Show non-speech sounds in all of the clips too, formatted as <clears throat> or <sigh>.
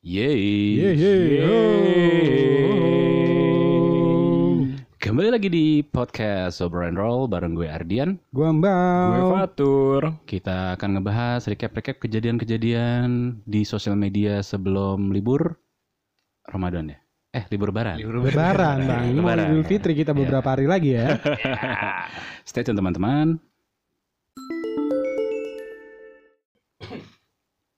Yeay. Yeay, yeay. Kembali lagi di podcast Sober and Roll bareng gue Ardian. Gua Mbak. Gue Fatur. Kita akan ngebahas recap-recap kejadian-kejadian di sosial media sebelum libur Ramadan ya. Eh, libur lebaran. Lebaran bang. Ini mau. Idul Fitri kita beberapa hari lagi ya. <laughs> Stay tune teman-teman.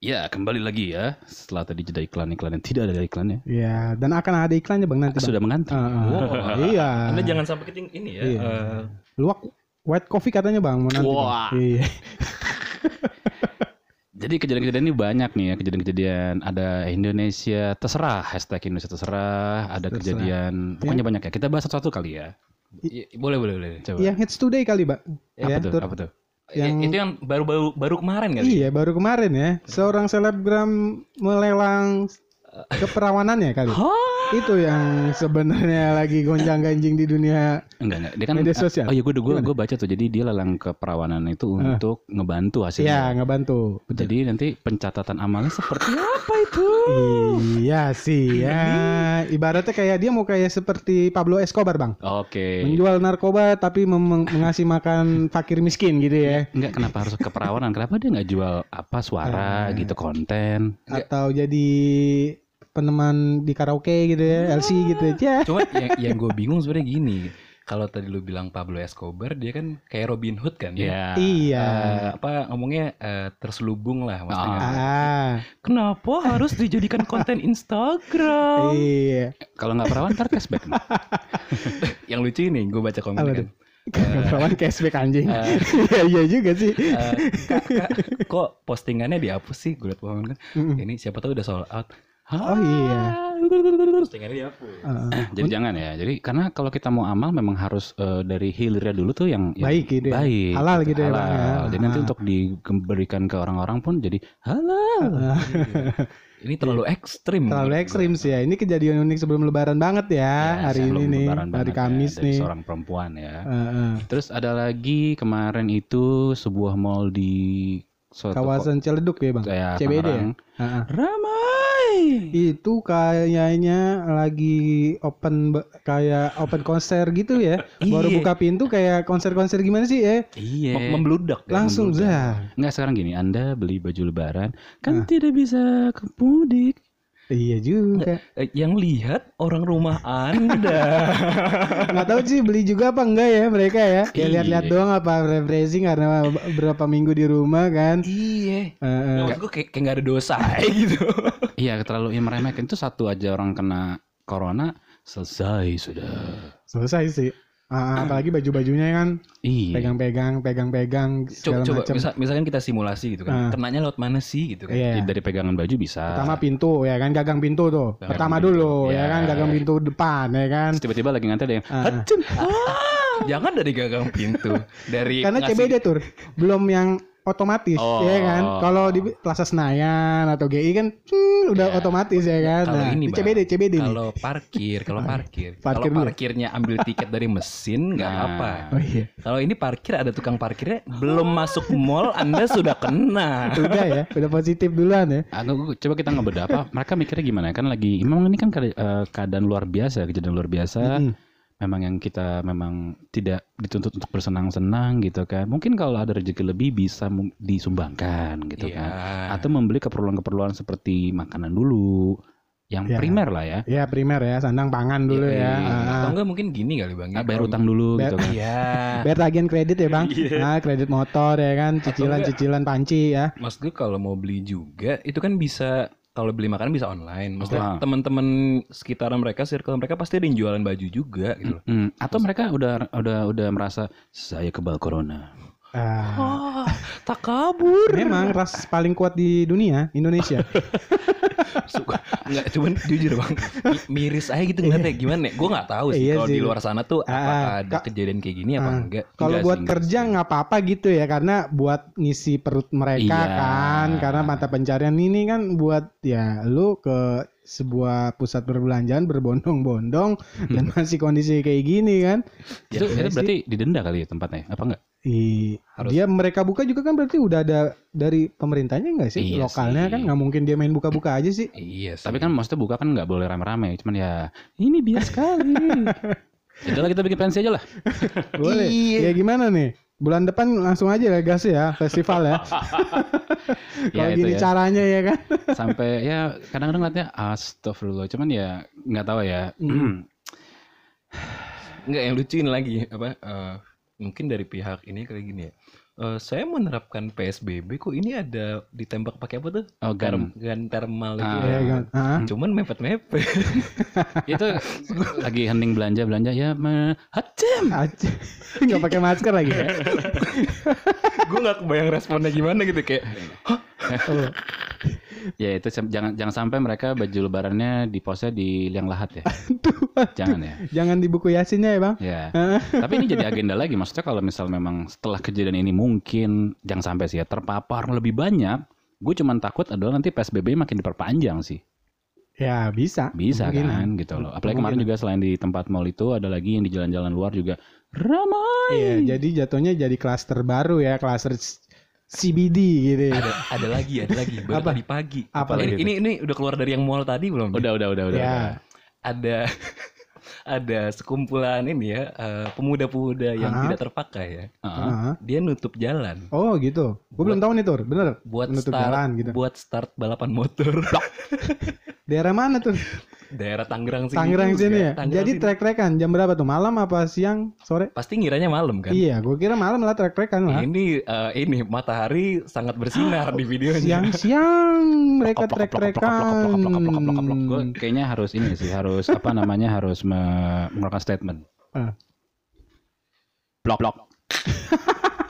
Ya, kembali lagi ya. Setelah tadi jeda iklan-iklan yang tidak ada iklannya. Iya. Dan akan ada iklannya bang nanti. Bang. Sudah mengantri. Ah. Wow. <laughs> Iya. Anda jangan sampai keting ini ya. Iya. eh, Luwak white coffee katanya bang mau nanti. Bang. Wah. Iya. <laughs> Jadi kejadian-kejadian ini banyak nih ya kejadian-kejadian ada Indonesia terserah hashtag Indonesia terserah ada Terserah. kejadian pokoknya banyak ya kita bahas satu-satu kali ya i- boleh boleh boleh. coba Yang hits today kali bang. apa Ya, tuh Tur. apa tuh Yang- Ya, itu yang baru-baru baru kemarin kali. Iya baru kemarin ya. Seorang selebgram melelang keperawanannya kali. Itu yang sebenarnya lagi gonjang ganjing di dunia. enggak enggak dia kan Media sosial. oh iya gue gue gue baca tuh jadi dia lelang keperawanan itu untuk ngebantu Iya hasilnya ngebantu. jadi nanti pencatatan amalnya seperti <gasps> apa itu Iya sih ya. Ibaratnya kayak dia mau kayak seperti Pablo Escobar bang. oke Menjual narkoba tapi mengasih makan fakir miskin gitu ya. enggak kenapa harus keperawanan kenapa dia nggak jual apa suara Ah. gitu konten Atau jadi peneman di karaoke gitu ya. LC gitu ya. <laughs> Cuma yang, yang gue bingung sebenarnya gini. Kalau tadi lu bilang Pablo Escobar, dia kan kayak Robin Hood kan? ya Iya. Eh, apa ngomongnya eh, terselubung lah maksudnya. Ah, Kenapa harus dijadikan konten Instagram? <laughs> iya. kalau nggak perawan ntar cashback <laughs> yang lucu ini gue baca komen kan. tuh? Kawan cashback anjing. Eh. Iya iya juga sih. Eh, Kak, Kak, kok postingannya dihapus sih? Gue liat komen kan. Mm-mm. Ini siapa tahu udah sold out. Oh iya. Postingannya dihapus. Ah, Jadi jangan ya. Jadi karena kalau kita mau amal memang harus eh, dari hilirnya dulu tuh yang, yang Baik gitu ya. baik, Halal gitu ya, Bang, halal. ya. Jadi nanti Ah. untuk diberikan ke orang-orang pun jadi halal. Ini terlalu ekstrim. Terlalu ekstrim gua. sih ya. Ini kejadian unik sebelum Lebaran banget ya, Ya, hari ini sebelum nih, Lebaran hari banget ya, Kamis dari nih. seorang perempuan ya. Ah, ah. Terus ada lagi kemarin itu sebuah mall di suatu Kawasan Ciledug ya bang. kayak CBD ya. Ramai. Itu kayaknya lagi open kayak open konser gitu ya. <laughs> Baru Iya. buka pintu kayak konser-konser gimana sih ya? Iya. Membludak. ya, Langsung membludak. dah. Nggak sekarang gini, Anda beli baju lebaran kan Ah. tidak bisa ke mudik. Iya juga. Eh, yang lihat orang rumah Anda. <laughs> Nggak tahu sih beli juga apa enggak ya mereka ya. Kayak Iya. lihat-lihat doang apa refreshing karena berapa minggu di rumah kan. iya. Ah, ah. Maksud gue kayak, kayak gak ada dosa <laughs> gitu. Iya, terlalu yang meremehkan itu satu aja orang kena corona selesai sudah. Selesai sih. Ah, <clears throat> apalagi baju-bajunya kan Iya. pegang-pegang, pegang-pegang Coba, segala coba macam. misal- misalkan kita simulasi gitu kan. Kenanya lewat mana sih gitu kan. Iya. Dari pegangan baju bisa. Pertama pintu ya kan gagang pintu tuh. Gagang Pertama pintu. dulu ya Ya. kan gagang pintu depan ya kan. Terus tiba-tiba lagi nganter ada yang Ah. "Hacun." Jangan dari gagang pintu. <laughs> Dari Karena ngasih- CBD tur belum yang otomatis Oh. ya kan. Kalau di Plaza Senayan atau GI kan hmm, udah Ya. otomatis ya kan. Kalau Nah, ini, di CBD CBD. Kalau parkir, kalau parkir, Parkir kalau ya? parkirnya ambil tiket dari mesin nggak Nah. apa. Oh iya. Kalau ini parkir ada tukang parkirnya belum masuk mall Anda sudah kena. Udah ya, udah positif duluan ya. Aku coba kita ngebedah apa? Mereka mikirnya gimana? Kan lagi memang ini kan eh, keadaan luar biasa, kejadian luar biasa. Mm-mm. Memang yang kita memang tidak dituntut untuk bersenang-senang gitu kan. Mungkin kalau ada rezeki lebih bisa disumbangkan gitu Iya. kan. Atau membeli keperluan-keperluan seperti makanan dulu yang Ya. primer lah ya. Ya primer ya, sandang pangan dulu Iya, ya. iya. Ah, Atau enggak mungkin gini kali Bang. ya, Ah, bayar kalau- utang dulu Bayar- gitu kan. Iya. <laughs> Bayar tagihan kredit ya bang, Iya. nah, kredit motor ya kan, cicilan-cicilan panci ya. Maksud gue kalau mau beli juga itu kan bisa kalau beli makanan bisa online. Maksudnya teman-teman sekitaran mereka, circle mereka pasti ada yang jualan baju juga gitu loh. Hmm, Atau mereka udah udah udah merasa saya kebal corona. Ah, Ah, tak kabur. memang ras paling kuat di dunia Indonesia. <laughs> Suka nggak cuman jujur bang mi- miris aja gitu ngeliatnya gimana ya gue nggak tahu sih Iya kalau sih. di luar sana tuh Ah, apakah ada Kak. kejadian kayak gini apa Ah, enggak Kalau buat sih, enggak kerja nggak apa-apa gitu ya karena buat ngisi perut mereka Iya. kan karena mata pencarian ini kan buat ya lu ke sebuah pusat perbelanjaan berbondong-bondong dan masih kondisi kayak gini kan Itu, Ya itu berarti didenda kali ya tempatnya, apa enggak? I, Harus- dia mereka buka juga kan berarti udah ada dari pemerintahnya enggak sih? Iya Lokalnya sih. kan nggak mungkin dia main buka-buka aja sih. Iya sih. Tapi kan maksudnya buka kan nggak boleh rame-rame. Cuman ya ini biar <laughs> sekali. Yaudahlah kita bikin pensi aja lah. <laughs> Boleh. Ya gimana nih? Bulan depan langsung aja lah gas ya festival ya. <laughs> Kalau Ya, gini ya. caranya ya kan. Sampai ya kadang-kadang ngeliatnya astagfirullah. Cuman ya nggak tahu ya. <clears throat> Enggak yang lucuin lagi apa eh, mungkin dari pihak ini kayak gini ya. Eh, saya menerapkan PSBB kok ini ada ditembak pakai apa tuh? Oh, gun. Gun thermal itu Ah. ya. Ya kan. Ah. Cuman mepet-mepet. <laughs> itu lagi hening belanja belanja ya me- hacem. Aja. <laughs> Nggak pakai masker lagi. <laughs> gue nggak kebayang responnya gimana gitu kayak Oh. Ya itu jangan jangan sampai mereka baju lebarannya di posnya di liang lahat ya. jangan ya. Jangan di buku yasinnya ya bang. Ya. Tapi ini jadi agenda lagi. Maksudnya kalau misal memang setelah kejadian ini mungkin jangan sampai sih ya terpapar lebih banyak. Gue cuman takut adalah nanti PSBB makin diperpanjang sih. Ya bisa. Bisa Kemungkinan. kan gitu loh. Apalagi kemarin juga selain di tempat mall itu ada lagi yang di jalan-jalan luar juga ramai. Iya, jadi jatuhnya jadi klaster baru ya, klaster c- CBD gitu. ya. ada ada lagi ada lagi baru Apa? tadi pagi. Apa ini, lagi ini ini udah keluar dari yang mall tadi belum? Udah udah udah udah. Ya. udah. Ada <laughs> ada sekumpulan ini ya eh, pemuda-pemuda yang Ah. tidak terpakai ya. Heeh. Ah. Dia nutup jalan Oh gitu. Gue belum tahu nih tur, bener. buat Menutup start jalan gitu. buat start balapan motor. <laughs> Daerah mana tuh? Daerah Tangerang sini. Tangerang juga. sini ya. Tangerang Jadi trek-trekan jam berapa tuh? Malam apa siang? Sore? pasti ngiranya malam kan. Iya, gue kira malam lah trek-trekan lah. Ini eh, ini matahari sangat bersinar di videonya. Siang-siang mereka trek-trekan. Gue kayaknya harus ini sih harus apa namanya harus me- mengeluarkan statement. Ah. Blok blok. <laughs>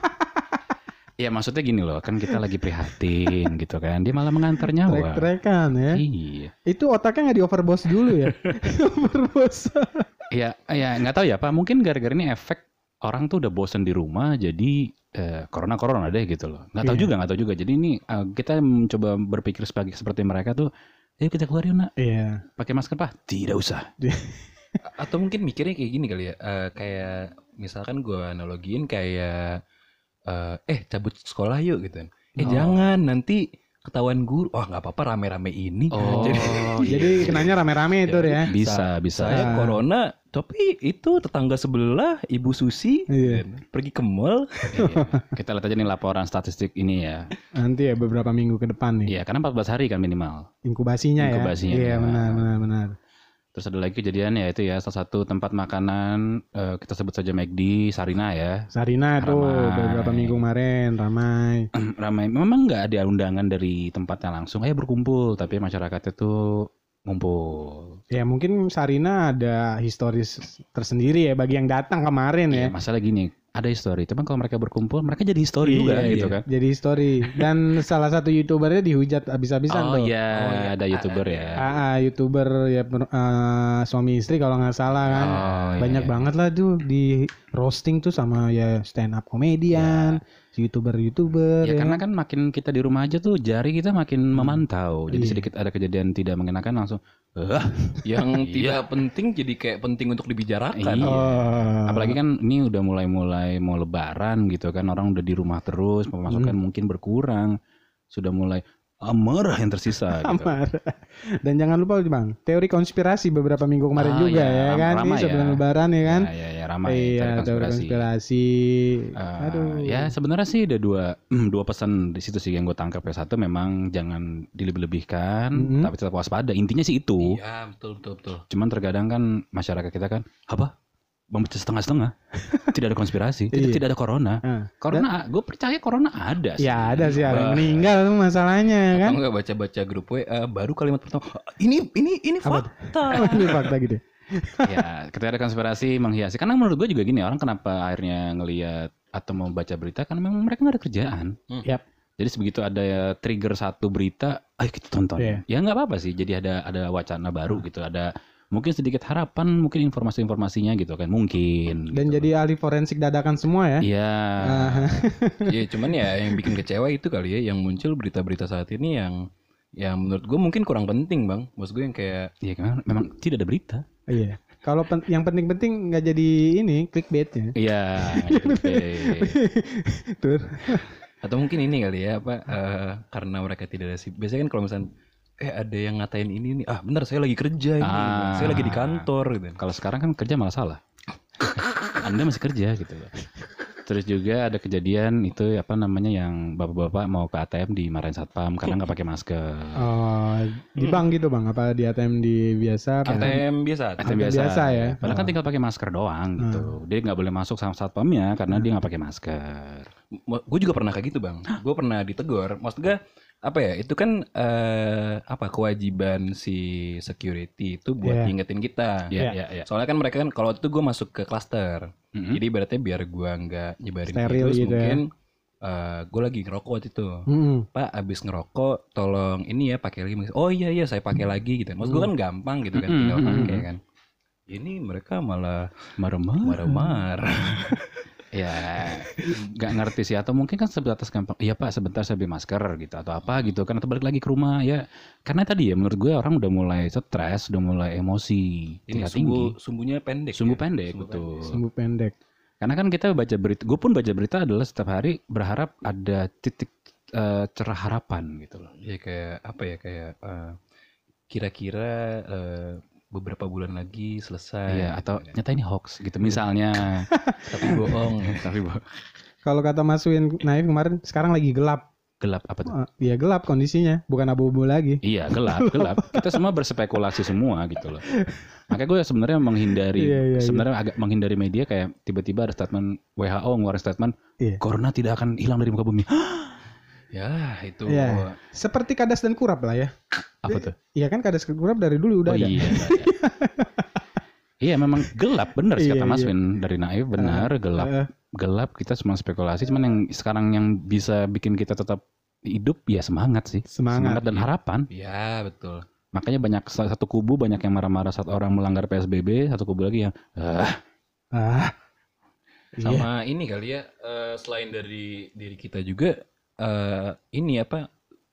Ya maksudnya gini loh, kan kita lagi prihatin <laughs> gitu kan. Dia malah mengantar nyawa. Trek-trekan ya. Iya. Itu otaknya nggak di overboss dulu ya? <laughs> overboss. Ya, ya nggak tahu ya Pak. Mungkin gara-gara ini efek orang tuh udah bosen di rumah, jadi eh, corona corona deh gitu loh. Nggak tahu Iya. juga, nggak tahu juga. Jadi ini eh, kita mencoba berpikir sebagai seperti mereka tuh. Ayo kita keluar yuk nak. Iya. Pakai masker pak? Tidak usah. <laughs> Atau mungkin mikirnya kayak gini kali ya. eh, kayak misalkan gua analogiin kayak eh, eh cabut sekolah yuk gitu. Eh Oh. jangan nanti ketahuan guru. Wah nggak apa-apa rame-rame ini. Oh, <laughs> Jadi <laughs> Jadi kenanya rame-rame itu ya. bisa bisa. saya Ah. corona tapi itu tetangga sebelah Ibu Susi Iya. pergi ke mall Iya. Kita lihat aja nih laporan statistik ini ya. Nanti ya beberapa minggu ke depan nih. Iya, karena 14 hari kan minimal. Inkubasinya, Inkubasinya, ya. Iya ya. benar benar benar. Terus ada lagi kejadian ya itu ya salah satu tempat makanan eh, kita sebut saja McD Sarina ya. Sarina tuh Ramai. beberapa minggu kemarin ramai. <clears throat> Ramai. Memang nggak ada undangan dari tempatnya langsung. Ayo berkumpul, tapi masyarakatnya tuh ngumpul. Ya mungkin Sarina ada historis tersendiri ya bagi yang datang kemarin ya. Ya, masalah gini, ada histori. Cuman kalau mereka berkumpul, mereka jadi histori juga Iya, gitu iya. kan. Jadi story dan salah satu youtubernya dihujat habis-habisan Oh tuh. iya, Oh, iya. ada youtuber ya. Ah, ah, youtuber ya eh, suami istri kalau nggak salah kan. Oh, iya, Banyak iya. banget lah tuh di roasting tuh sama ya stand up komedian, youtuber-youtuber Ya ya. karena kan makin kita di rumah aja tuh jari kita makin memantau. Jadi Iya. sedikit ada kejadian tidak mengenakan langsung, "Ah, <laughs> yang Iya. tidak penting jadi kayak penting untuk dibicarakan. Iya. Oh. Apalagi kan ini udah mulai-mulai mau lebaran gitu kan orang udah di rumah terus pemasukan mungkin berkurang sudah mulai amarah yang tersisa gitu. Marah. Dan jangan lupa Bang, teori konspirasi beberapa minggu kemarin Ah, juga ya, ya ram- kan, ramai ini sebelum ya. lebaran ya kan. Ya, ya, ya ramai iya, teori konspirasi. konspirasi. Eh, Aduh. ya sebenarnya sih ada dua <clears throat> dua pesan di situ sih yang gue tangkap ya satu memang jangan dilebih-lebihkan Mhm. tapi tetap waspada intinya sih itu Iya, betul betul betul. cuman terkadang kan masyarakat kita kan apa membaca setengah-setengah <laughs> tidak ada konspirasi tidak, Iya. tidak ada corona Ah, corona gue percaya corona ada sih Ya ada sih ada meninggal tuh masalahnya kan. Atau enggak baca-baca grup WA baru kalimat pertama "Ah, ini ini ini Apa fakta. <laughs> Ini fakta gitu. <laughs> ya ketika ada konspirasi menghiasi karena menurut gue juga gini orang kenapa akhirnya ngelihat atau mau baca berita karena memang mereka nggak ada kerjaan Hmm. Yap. jadi sebegitu ada ya trigger satu berita ayo kita tonton Iya. ya nggak apa-apa sih jadi ada ada wacana baru gitu ada mungkin sedikit harapan mungkin informasi-informasinya gitu kan mungkin Dan gitu. jadi ahli forensik dadakan semua ya. Iya. Ah, Ya cuman ya yang bikin kecewa itu kali ya yang muncul berita-berita saat ini yang yang menurut gue mungkin kurang penting bang. Maksud gue yang kayak Iya kan memang tidak ada berita. iya. Kalau pen- yang penting-penting nggak jadi ini clickbaitnya. Iya. <laughs> Tuh. Atau mungkin ini kali ya apa eh, karena mereka tidak ada sih. Biasanya kan kalau misalnya eh ada yang ngatain ini nih, ah benar saya lagi kerja ini, Ah. saya lagi di kantor gitu. Kalau sekarang kan kerja malah salah. <laughs> Anda masih kerja gitu. Terus juga ada kejadian itu apa namanya yang bapak-bapak mau ke ATM dimarahin satpam karena nggak pakai masker. Oh, di bank gitu bang? Apa di ATM di biasa? ATM biasa. ATM ATM biasa. biasa ya? Padahal kan tinggal pakai masker doang gitu. Dia nggak boleh masuk sama satpamnya karena dia nggak pakai masker. Gue juga pernah kayak gitu bang. Gue pernah ditegur. Maksud gue apa ya? Itu kan eh, apa kewajiban si security itu buat Iya. ngingetin kita. Iya, Iya. iya, iya. Soalnya kan mereka kan kalau itu gue masuk ke klaster. Mm-mm. Jadi ibaratnya biar gue nggak nyebarin Steril virus gitu ya. mungkin gue lagi ngerokok waktu itu. Mm-mm. Pak abis ngerokok tolong ini ya pakai lagi. Oh iya iya saya pakai lagi gitu. Maksud gue kan gampang gitu kan Mm-mm, tinggal pakai kan. Ini mereka malah Marah-marah. marah-marah. Ya, nggak ngerti sih atau mungkin kan sebatas gampang. Iya pak, sebentar saya beli masker gitu atau apa gitu kan atau balik lagi ke rumah ya. Karena tadi ya menurut gue orang udah mulai stres, udah mulai emosi, Ini tingkat tinggi, sumbu sumbunya pendek. sumbu ya. pendek Sumbu betul. Sumbu pendek. Karena kan kita baca berita, gue pun baca berita adalah setiap hari berharap ada titik eh, cerah harapan gitu loh. Ya kayak apa ya kayak eh, kira-kira eh, beberapa bulan lagi selesai. Iya, atau gitu kan. nyata ini hoax gitu misalnya. <laughs> tapi bohong. <laughs> Tapi bo- Kalau kata Mas Win Naif kemarin, sekarang lagi gelap. gelap apa tuh? Ah, Iya gelap kondisinya, bukan abu-abu lagi. Iya gelap, <laughs> gelap. Kita semua berspekulasi semua gitu loh. Makanya gue sebenarnya menghindari, Iya, iya, iya. sebenarnya agak menghindari media kayak tiba-tiba ada statement WHO ngeluarin statement, Iya. corona tidak akan hilang dari muka bumi. <gasps> ya itu. Iya. Seperti kadas dan kurap lah ya. Apa tuh? Iya kan dan kurap dari dulu udah oh ada. iya. <laughs> iya memang gelap bener sih Iya, kata Mas iya. Win dari Naif benar gelap Eh, gelap kita semua spekulasi cuman yang sekarang yang bisa bikin kita tetap hidup ya semangat sih Semangat, dan harapan Iya betul. makanya banyak satu kubu banyak yang marah-marah saat orang melanggar PSBB satu kubu lagi yang ah ah. Iya. Sama ini kali ya eh, selain dari diri kita juga eh, ini apa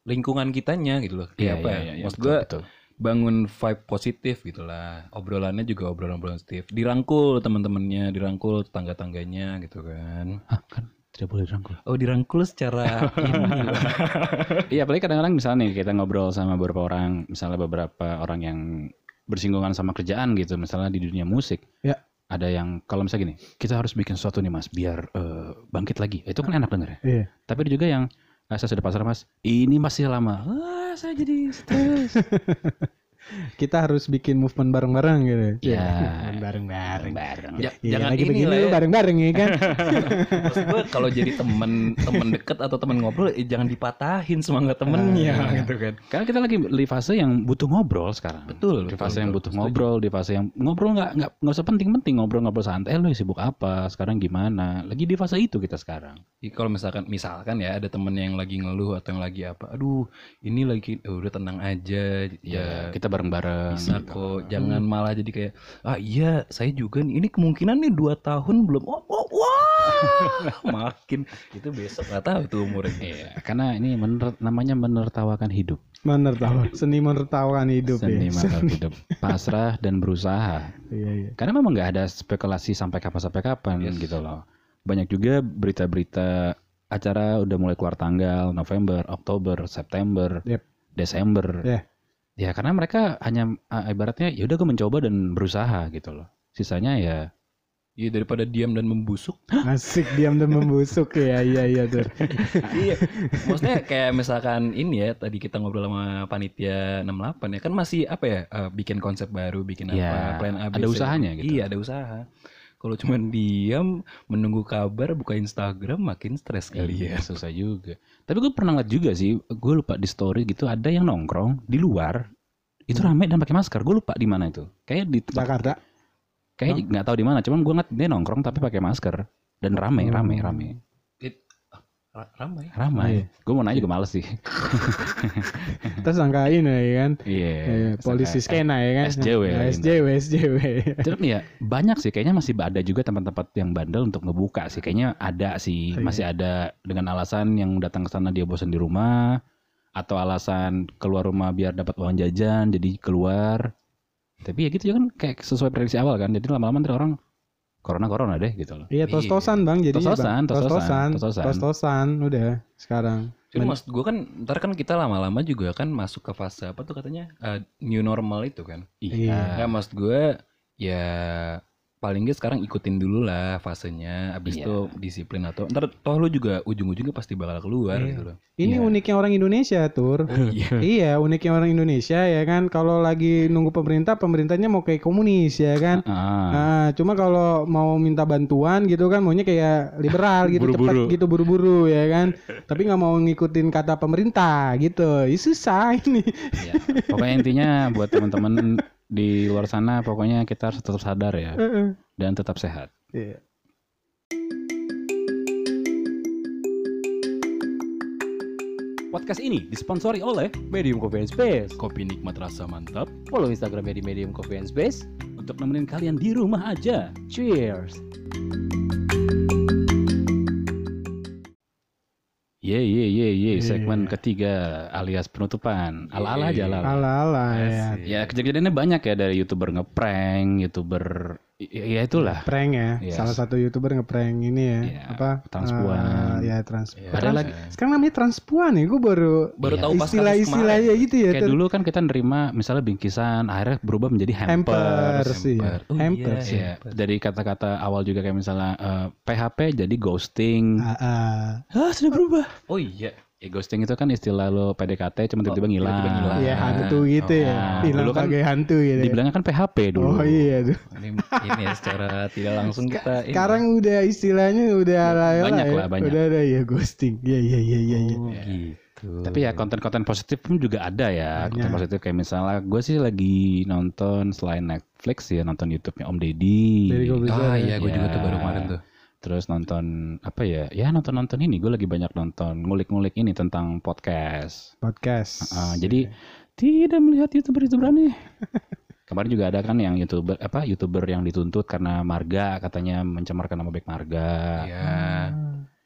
lingkungan kitanya gitu loh. Kayak apa ya? Maksud betul, gue betul. bangun vibe positif gitulah. Obrolannya juga obrolan positif. Dirangkul teman-temannya, dirangkul tangga-tangganya gitu kan. Ah, kan tidak boleh dirangkul Oh dirangkul secara <laughs> ini. Iya, apalagi kadang-kadang misalnya nih kita ngobrol sama beberapa orang, misalnya beberapa orang yang bersinggungan sama kerjaan gitu, misalnya di dunia musik. Ya. Ada yang kalau misalnya gini, kita harus bikin sesuatu nih mas, biar eh, bangkit lagi. Itu kan enak denger ya. Iya. Tapi ada juga yang, ah, saya sudah pasrah mas, ini masih lama. Wah, saya jadi stres. <laughs> Kita harus bikin movement bareng-bareng gitu. Iya. bareng-bareng. Bareng. Ja- Iya, jangan lagi ini begini lu ya. bareng-bareng ya kan. <laughs> Maksud gue kalau jadi temen temen deket atau temen ngobrol eh, jangan dipatahin semangat temennya Ah. gitu kan. Karena kita lagi di fase yang butuh ngobrol sekarang. Betul, Di betul, fase yang betul. butuh Setuju. ngobrol, di fase yang ngobrol nggak nggak nggak usah penting-penting ngobrol-ngobrol santai. Eh, lu sibuk apa? Sekarang gimana? Lagi di fase itu kita sekarang. Jadi kalau misalkan misalkan ya ada temen yang lagi ngeluh atau yang lagi apa, aduh ini lagi eh, udah tenang aja, Ya, ya kita bareng-bareng. bisa gitu. kok. Jangan malah jadi kayak ah iya saya juga nih ini kemungkinan nih dua tahun belum. Oh, oh, wah <laughs> makin itu besok nggak tahu tuh umurnya. Iya, karena ini mener, namanya menertawakan hidup. Menertawa, seni menertawakan hidup Seni <laughs> ya. menertawakan hidup. Pasrah dan berusaha. Iya, iya. Karena memang nggak ada spekulasi sampai kapan sampai kapan Yes. gitu loh. Banyak juga berita-berita acara udah mulai keluar tanggal November, Oktober, September, Yep. Desember. Yeah. Ya karena mereka hanya ah, ibaratnya ya udah gue mencoba dan berusaha gitu loh. Sisanya ya Iya daripada diam dan membusuk. <laughs> Asik diam dan membusuk ya. Iya iya tuh. <laughs> iya. Maksudnya kayak misalkan ini ya tadi kita ngobrol sama panitia 68 ya kan masih apa ya eh, bikin konsep baru, bikin Iya, apa, plan A, B, ada usahanya gitu. Iya, ada usaha. Kalau cuma diam menunggu kabar buka Instagram makin stres kali iya, ya. <laughs> susah juga. Tapi gue pernah ngeliat juga sih, gue lupa di story gitu ada yang nongkrong di luar itu rame dan pakai masker. Gue lupa di mana itu. Kayak di tempat Jakarta. Kayak nggak tahu di mana, cuman gue ngeliat dia nongkrong tapi pakai masker dan rame, Hmm. rame, rame, Ra- Ramai. ramai. Iya. Gue mau nanya juga males sih. <laughs> Terus sangkain ya kan. Iya. Eh, polisi Sangka- skena ya kan. SJW Nah, lagi. SJW, SJW. Cuman ya banyak sih, kayaknya masih ada juga tempat-tempat yang bandel untuk ngebuka sih. Kayaknya ada sih, Iya. masih ada dengan alasan yang datang ke sana dia bosan di rumah atau alasan keluar rumah biar dapat uang jajan jadi keluar. Tapi ya gitu ya kan kayak sesuai prediksi awal kan. Jadi lama-lama ntar orang corona corona deh gitu loh. Iya tos-tosan bang jadi Tos-tosan, tos-tosan, tos-tosan. tos-tosan udah sekarang. Cuma maksud gue kan ntar kan kita lama-lama juga kan masuk ke fase apa tuh katanya eh, new normal itu kan. Iya. Ya maksud gue ya paling nggak sekarang ikutin dulu lah fasenya abis itu disiplin atau ntar toh lu juga ujung-ujungnya pasti bakal keluar Iya. gitu loh. Ini Iya. uniknya orang Indonesia tur. <laughs> Iya. iya uniknya orang Indonesia ya kan. Kalau lagi nunggu pemerintah, pemerintahnya mau kayak komunis ya kan. Ah, Nah, cuma kalau mau minta bantuan gitu kan maunya kayak liberal gitu cepet Buru-buru. gitu buru-buru ya kan. Tapi nggak mau ngikutin kata pemerintah gitu. Ih, susah ini. iya. Pokoknya intinya buat teman-teman di luar sana pokoknya kita harus tetap sadar ya Heeh. dan tetap sehat. Iya. Podcast ini disponsori oleh Medium Coffee and Space. Kopi nikmat rasa mantap. Follow Instagramnya di Medium Coffee and Space. Untuk nemenin kalian di rumah aja. Cheers. Ye ye ye ye Iya. segmen ketiga alias penutupan. Ala-ala aja ala. Ala-ala ya. Ya kejadiannya banyak ya dari youtuber ngeprank, youtuber ya, ya itulah. Prank ya. Yes. Salah satu YouTuber ngeprank ini ya. Iya, apa? transpuan. Eh, ya trans. Iya. Ada Trans- lagi Sekarang namanya transpuan ya. Gue baru Baru Iya. tahu pas kasus istilah-istilahnya gitu ya. Kayak dulu kan kita nerima misalnya bingkisan akhirnya berubah menjadi hampers. Hampers iya. Hamper. Oh, Hampers. iya. Iya, dari kata-kata awal juga kayak misalnya eh, PHP jadi ghosting. Ah, ah. Ah, sudah berubah. Oh iya. Ya ghosting itu kan istilah lo PDKT cuma tiba-tiba ngilang. tiba-tiba ngilang. Iya hantu gitu ya. Nah, Hilang dulu kan pakai hantu gitu. ya. Dibilangnya kan PHP dulu. Oh iya tuh. Ini, ini ya secara tidak langsung kita ini. Sekarang udah istilahnya udah Banyak ya. lah, banyak. Udah ada ya ghosting. Iya iya iya iya. iya. Oh, Ya. gitu. Tapi ya konten-konten positif pun juga ada ya. Banyak. Konten positif kayak misalnya gue sih lagi nonton selain Netflix ya nonton YouTube-nya Om Deddy. Kobe Ah iya, gue juga tuh Ya. baru kemarin tuh. Terus nonton apa ya? Ya nonton-nonton ini. Gue lagi banyak nonton ngulik-ngulik ini tentang podcast. Podcast. Ah, jadi tidak melihat youtuber-youtuber aneh. <laughs> Kemarin juga ada kan yang youtuber apa youtuber yang dituntut karena marga katanya mencemarkan nama baik marga. Iya.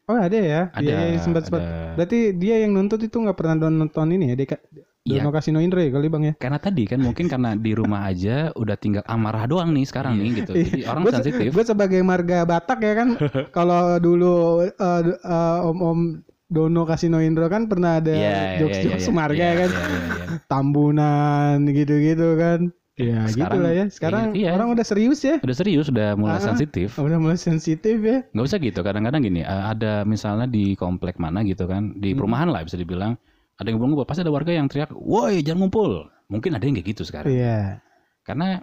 Oh ada ya? Ada, Iya, iya, sempat sempat. ada. Berarti dia yang nuntut itu nggak pernah nonton ini ya? Deka, Iya. Dono Kasino Indro ya kali bang ya? Karena tadi kan mungkin karena di rumah aja udah tinggal amarah doang nih sekarang nih gitu. Jadi orang Gue sensitif. sebagai marga Batak ya kan, <laughs> kalau dulu eh, d- eh, om-om Dono Kasino Indro kan pernah ada Iya, iya, jokes-jokes iya, iya. marga Iya, ya kan, iya, iya, iya. tambunan gitu-gitu kan. Ya Sekarang gitu lah ya. Sekarang iya. orang udah serius ya, Udah serius, udah mulai Ah. sensitif. udah mulai sensitif ya. nggak usah gitu kadang-kadang gini eh, ada misalnya di komplek mana gitu kan di Hmm. perumahan lah bisa dibilang ada yang ngumpul pasti ada warga yang teriak woi jangan ngumpul mungkin ada yang kayak gitu sekarang Iya. karena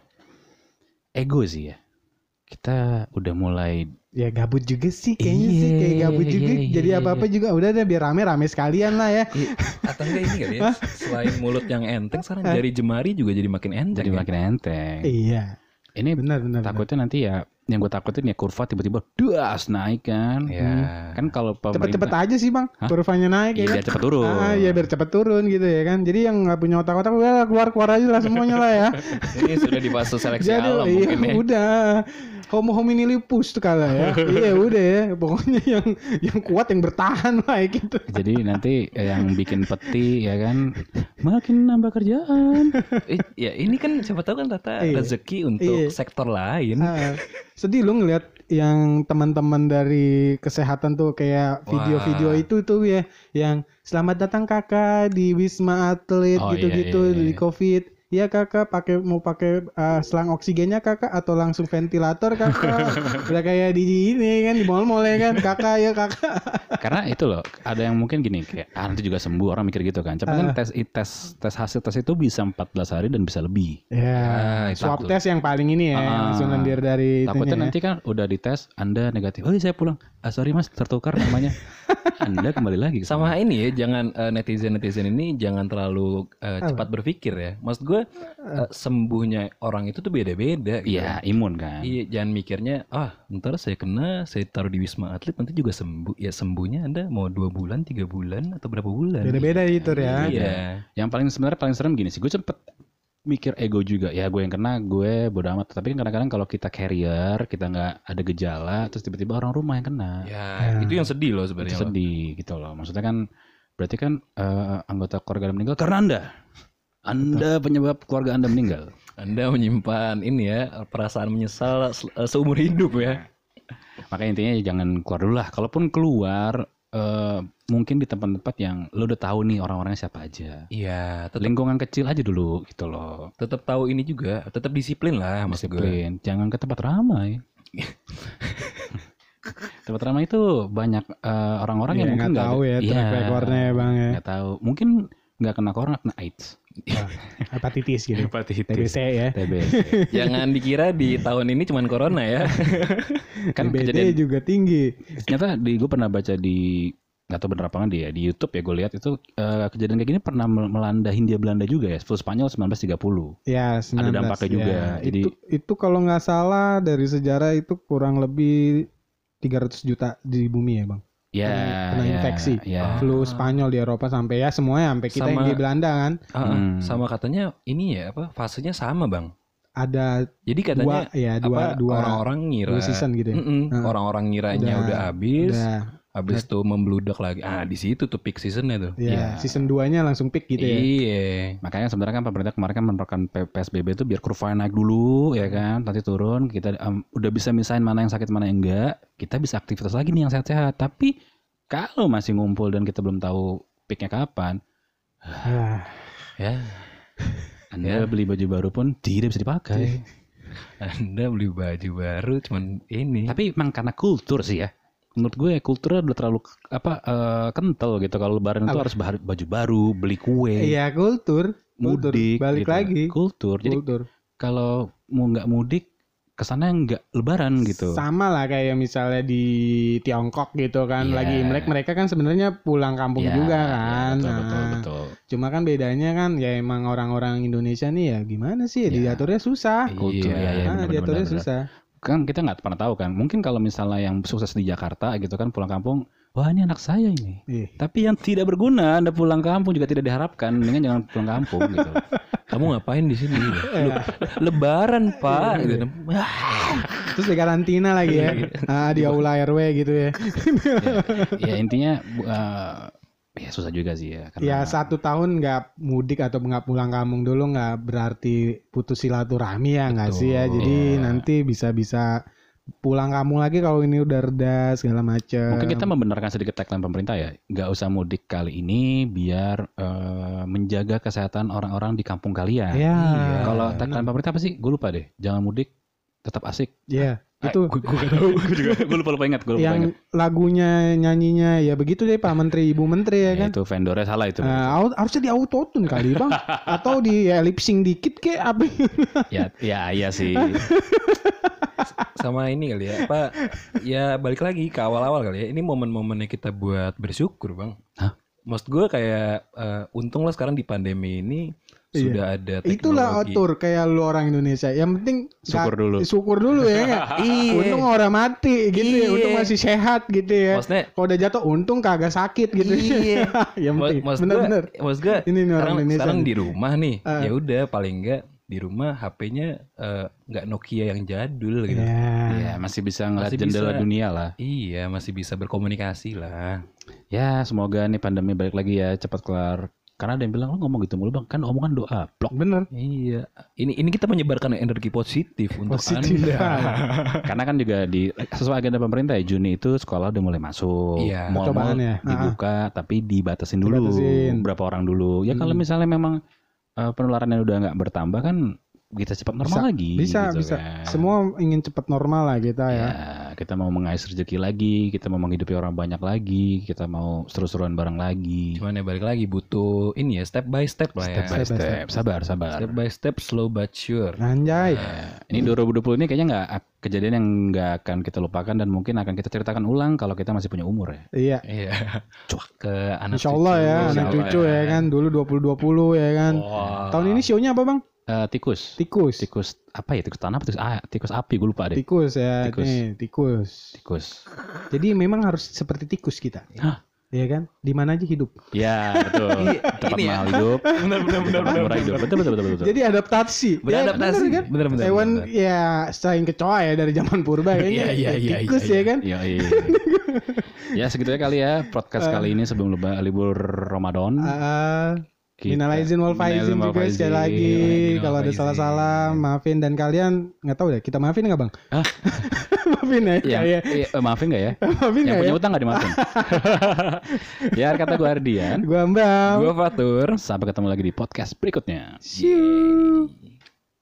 ego sih ya kita udah mulai Ya gabut juga sih kayaknya Iya, sih kayak gabut iya, juga. iya, Jadi iya, apa-apa juga udah deh biar rame-rame sekalian lah ya. Iya, Atau enggak ini kali ya? Selain mulut yang enteng, sekarang jari jemari juga jadi makin enteng. jadi ya? makin enteng Iya. ini Benar benar. benar. takutnya nanti ya yang gue takutin ya kurva tiba-tiba das naik kan Ya. kan kalau Cepet-cepet aja sih bang, Hah? kurvanya naik iya ya kan. cepet turun Ah iya biar cepet turun gitu ya kan. Jadi yang nggak punya otak-otak udah keluar keluar aja lah semuanya lah ya. <laughs> Ini sudah di fase seleksi Jadi alam iya, mungkin ya. udah homo homini lupus tuh kala ya. <laughs> iya udah ya. Pokoknya yang yang kuat yang bertahan lah ya gitu. jadi nanti yang bikin peti ya kan makin nambah kerjaan <laughs> Eh, ya ini kan siapa tahu kan Tata Iya. rezeki untuk Iya. sektor lain. Ah, sedih lu ngeliat yang teman-teman dari kesehatan tuh kayak video-video itu tuh ya yang selamat datang kakak di Wisma Atlet Oh, gitu-gitu iya, iya, di iya. Covid. Iya kakak pakai mau pakai uh, selang oksigennya kakak atau langsung ventilator kakak udah kayak di ini kan di mall-mall ya kan kakak ya kakak Karena itu loh, ada yang mungkin gini kayak ah, nanti juga sembuh orang mikir gitu kan. Tapi kan Ah. tes tes tes hasil tes itu bisa 14 hari dan bisa lebih. ya Ah, itu swab test yang paling ini ya Ah. langsung lendir dari Takutnya itunya ya. nanti kan udah dites Anda negatif. Oh, iya, saya pulang. Ah, sorry Mas, tertukar namanya. <laughs> anda kembali lagi Sama ini ya, jangan netizen netizen ini jangan terlalu eh, cepat berpikir ya. Maksud gue eh, sembuhnya orang itu tuh beda-beda. gitu. Iya, imun kan. Iya, jangan mikirnya ah ntar saya kena, saya taruh di wisma atlet nanti juga sembuh. Ya sembuhnya anda mau dua bulan, tiga bulan atau berapa bulan? beda-beda itu ya Iya. Yang paling sebenarnya paling serem gini sih, gue sempet mikir ego juga ya gue yang kena gue bodo amat tapi kan kadang-kadang kalau kita carrier kita nggak ada gejala terus tiba-tiba orang rumah yang kena Ya, itu yang sedih loh sebenarnya. sedih gitu loh maksudnya kan berarti kan eh, anggota keluarga anda meninggal karena anda anda penyebab keluarga anda meninggal Anda menyimpan ini ya perasaan menyesal se- eh, seumur hidup ya. Makanya intinya ya jangan keluar dulu lah. Kalaupun keluar, eh, mungkin di tempat-tempat yang lo udah tahu nih orang-orangnya siapa aja. Iya, tetap Lingkungan kecil aja dulu gitu loh. tetap tahu ini juga, tetap disiplin lah maksud gue. Disiplin. Jangan ke tempat ramai. <laughs> tempat ramai itu banyak eh, orang-orang Iya, yang mungkin nggak tahu ya Iya, track recordnya ya bang ya. nggak tahu. Mungkin nggak kena corona, kena AIDS. Hepatitis gitu. Hepatitis. TBC ya. TBC. <laughs> Jangan dikira di tahun ini cuman corona ya. <laughs> kan TBC kejadian juga tinggi. ternyata di gue pernah baca di nggak tahu bener apa nggak dia di YouTube ya gue lihat itu eh, kejadian kayak gini pernah mel- melanda Hindia Belanda juga ya flu Spanyol 1930 Ya, 19, dampaknya juga. ya. Jadi- itu itu kalau nggak salah dari sejarah itu kurang lebih 300 juta di bumi ya bang. Ya Kena- kena ya, infeksi. ya. Flu Spanyol di Eropa sampai ya semuanya sampai kita yang Sama- di Belanda kan Ah, Hmm. Sama katanya ini ya apa fasenya sama bang. ada Jadi katanya dua ya dua apa dua orang-orang ngira dua season gitu ya. Ah. orang-orang ngiranya Udah- udah, habis, Udah, habis tuh membludak lagi. Ah di situ tuh peak seasonnya tuh. ya, Iya. season 2-nya langsung peak gitu ya. Iya. makanya sebenarnya kan pemerintah kemarin kan menerapkan PSBB itu biar kurvanya naik dulu ya kan nanti turun kita em, udah bisa misahin mana yang sakit mana yang enggak kita bisa aktivitas lagi nih yang sehat-sehat tapi kalau masih ngumpul dan kita belum tahu peaknya kapan Ah, Ya. <laughs> anda Ya. beli baju baru pun tidak bisa dipakai Anda beli baju baru cuman ini. Tapi emang karena kultur sih ya. Menurut gue kulturnya udah terlalu apa eh, kental gitu. Kalau lebaran itu harus baju baru, beli kue, Iya kultur, kultur. mudik, balik gitu. lagi Kultur. Jadi kultur. kalau mau nggak mudik, kesannya nggak lebaran gitu. Sama lah kayak misalnya di Tiongkok gitu kan, Iya. lagi Imlek mereka kan sebenarnya pulang kampung Ya, juga ya, kan. betul, betul, Nah, betul. Cuma kan bedanya kan ya emang orang-orang Indonesia nih ya gimana sih Iya. diaturnya susah. Kultur, Iya, ya, ya, Ah, benar-benar, diaturnya benar-benar. susah. Kan kita nggak pernah tahu kan. Mungkin kalau misalnya yang sukses di Jakarta gitu kan pulang kampung, wah ini anak saya ini. Iya. Tapi yang tidak berguna, anda pulang kampung juga tidak diharapkan. Mendingan jangan pulang kampung gitu. <laughs> Kamu ngapain di sini? Le- lebaran pak. Gitu. Ah, Terus di karantina lagi ya. Ah, di aula RW gitu ya. ya intinya bu- eh, ya susah juga sih ya. Karena, Ya satu tahun nggak mudik atau nggak pulang kampung dulu nggak berarti putus silaturahmi ya nggak sih ya. Jadi Iya. nanti bisa-bisa pulang kampung lagi kalau ini udah reda segala macam. Mungkin kita membenarkan sedikit tagline pemerintah ya, nggak usah mudik kali ini biar eh, menjaga kesehatan orang-orang di kampung kalian. Ya. Kalau tagline pemerintah apa sih? Gue lupa deh. Jangan mudik, tetap asik. Ya, itu gue gak tahu. gue juga gue lupa lupa ingat. Gue lupa yang ingat. lagunya nyanyinya ya begitu deh Pak Menteri Ibu Menteri ya Ya, kan. itu vendornya salah itu. Nah, au- harusnya di autotune kali bang, <laughs> atau di ya, lip sync dikit kayak apa? ya, ya, iya sih. <laughs> sama ini kali ya apa ya balik lagi ke awal-awal kali ya ini momen-momennya kita buat bersyukur bang Hah? maksud gue kayak eh, untung lah sekarang di pandemi ini Iya. sudah ada teknologi Itulah atur kayak lu orang Indonesia. Yang penting Syukur dulu. Syukur dulu ya nggak? <laughs> Iya. Untung orang mati gitu ya. Iya. Untung masih sehat gitu ya. maksudnya Kalau udah jatuh untung kagak sakit gitu. Iya. <laughs> yang ma- penting. maksud gue Bener-bener. maksud gue Ini nih orang sekarang, Indonesia. sekarang nih. di rumah nih Ah. ya udah paling enggak di rumah HP-nya eh, nggak Nokia yang jadul gitu Ya. ya, masih bisa ngeliat Masih jendela bisa. dunia lah. iya masih bisa berkomunikasi lah Ya, semoga nih pandemi balik lagi ya cepat kelar. Karena ada yang bilang lo ngomong gitu mulu bang, kan omongan doa, blok. Bener. iya ini ini kita menyebarkan energi positif untuk Positif. anda <laughs> Karena kan juga di sesuai agenda pemerintah ya Juni itu sekolah udah mulai masuk, Iya. mall-mall Percobaan ya. dibuka, tapi dibatasin dulu Dibatasin. berapa orang dulu. Ya kalau Hmm. misalnya memang eh, penularannya udah nggak bertambah kan kita cepat normal lagi. Bisa, gitu bisa. kan. Semua ingin cepat normal lah kita ya. Ya, kita mau mengais rezeki lagi, kita mau menghidupi orang banyak lagi, kita mau seru-seruan bareng lagi. cuman ya balik lagi butuh ini ya step by step lah Step ya by Step by step, sabar, sabar. step by step slow but sure Anjay. Ya, ini 2020 ini kayaknya nggak kejadian yang nggak akan kita lupakan dan mungkin akan kita ceritakan ulang kalau kita masih punya umur ya. Iya. iya ke anak Insya Allah cucu. ya, Insya anak cucu ya kan. Dulu 2020 ya kan. Wah. Tahun ini show-nya apa bang? Eh, tikus. Tikus. Tikus apa ya? Tikus tanah apa tikus, ah, tikus api gue lupa deh. Tikus ya, Tikus. nih, tikus. Tikus. Jadi memang harus seperti tikus kita. Hah? Iya kan? Di mana aja hidup. Ya betul. <laughs> Tempat ini ya. mahal hidup. <laughs> benar benar benar murah hidup. Betul betul betul betul. Jadi adaptasi. Beradaptasi. Ya, bener kan? Bener, bener, Hewan ya selain kecoa ya dari zaman purba kayaknya. Iya, iya, iya, tikus iya, ya kan? Iya, iya. <laughs> ya segitu ya kali ya podcast kali ini sebelum leba- libur Ramadan. Ah, Kita- Minal aizin wal faizin juga faizin. sekali lagi. Kalau ada salah-salah, maafin dan kalian nggak tahu deh. Kita maafin nggak bang? Hah? <laughs> maafin ya. Iya, Iya. iya, eh, maafin nggak ya? <laughs> maafin Yang punya ya? utang nggak dimaafin? <laughs> ya kata gue Ardian. Gua mbak. Gue Fatur. Sampai ketemu lagi di podcast berikutnya. Shoo.